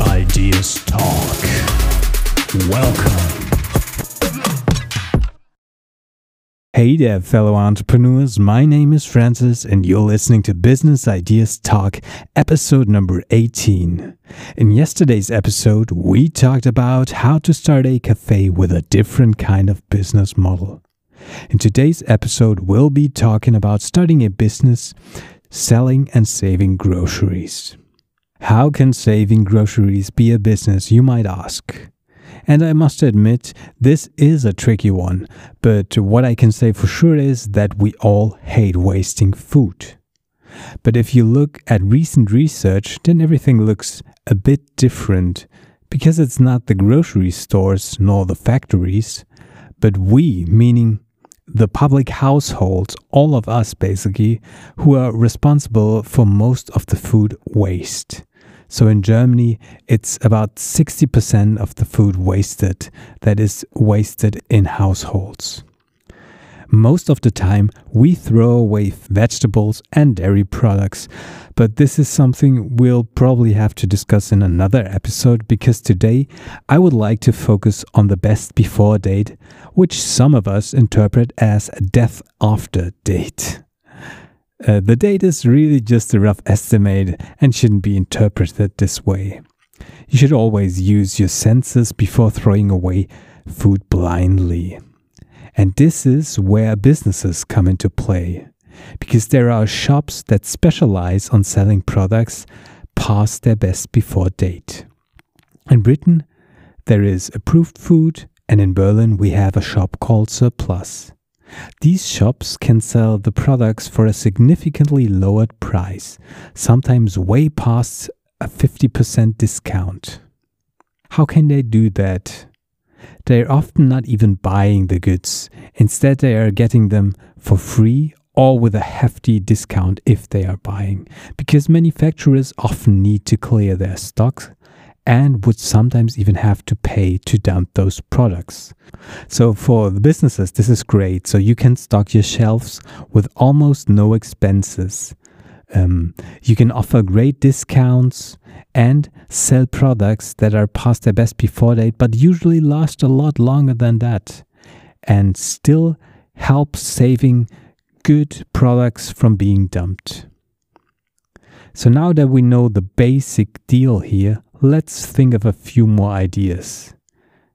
Ideas Talk. Welcome. Hey there, fellow entrepreneurs. My name is Francis, and you're listening to Business Ideas Talk, episode number 18. In yesterday's episode, we talked about how to start a cafe with a different kind of business model. In today's episode, we'll be talking about starting a business selling and saving groceries. How can saving groceries be a business, you might ask? And I must admit, this is a tricky one, but what I can say for sure is that we all hate wasting food. But if you look at recent research, then everything looks a bit different because it's not the grocery stores nor the factories, but we, meaning the public households, all of us basically, who are responsible for most of the food waste. So in Germany, it's about 60% of the food wasted that is wasted in households. Most of the time, we throw away vegetables and dairy products, but this is something we'll probably have to discuss in another episode because today I would like to focus on the best before date, which some of us interpret as death after date. Uh, the date is really just a rough estimate and shouldn't be interpreted this way. You should always use your senses before throwing away food blindly. And this is where businesses come into play, because there are shops that specialize on selling products past their best before date. In Britain, there is approved food, and in Berlin, we have a shop called SirPlus. These shops can sell the products for a significantly lowered price, sometimes way past a 50% discount. How can they do that? They're often not even buying the goods. Instead, they are getting them for free or with a hefty discount if they are buying, because manufacturers often need to clear their stocks and would sometimes even have to pay to dump those products. So, for the businesses, this is great. So, you can stock your shelves with almost no expenses. Um, you can offer great discounts and sell products that are past their best before date, but usually last a lot longer than that, and still help saving good products from being dumped. So now that we know the basic deal here, let's think of a few more ideas.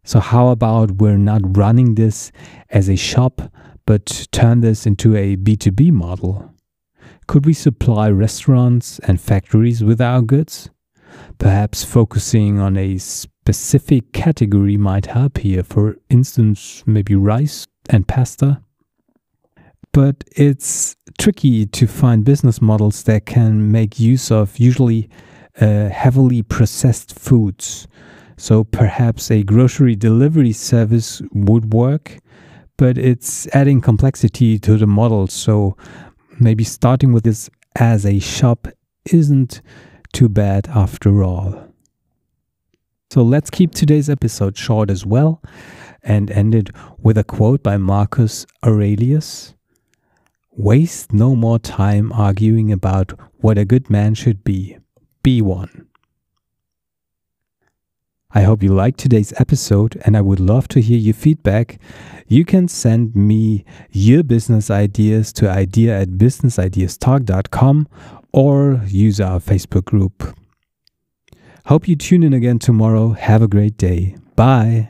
So, how about we're not running this as a shop, but turn this into a B2B model? Could we supply restaurants and factories with our goods? Perhaps focusing on a specific category might help here, for instance, maybe rice and pasta. But it's tricky to find business models that can make use of usually uh, heavily processed foods. So perhaps a grocery delivery service would work, but it's adding complexity to the model. So maybe starting with this as a shop isn't too bad after all. So let's keep today's episode short as well and end it with a quote by Marcus Aurelius Waste no more time arguing about what a good man should be be one. I hope you liked today's episode and I would love to hear your feedback. You can send me your business ideas to idea at businessideastalk.com or use our Facebook group. Hope you tune in again tomorrow. Have a great day. Bye.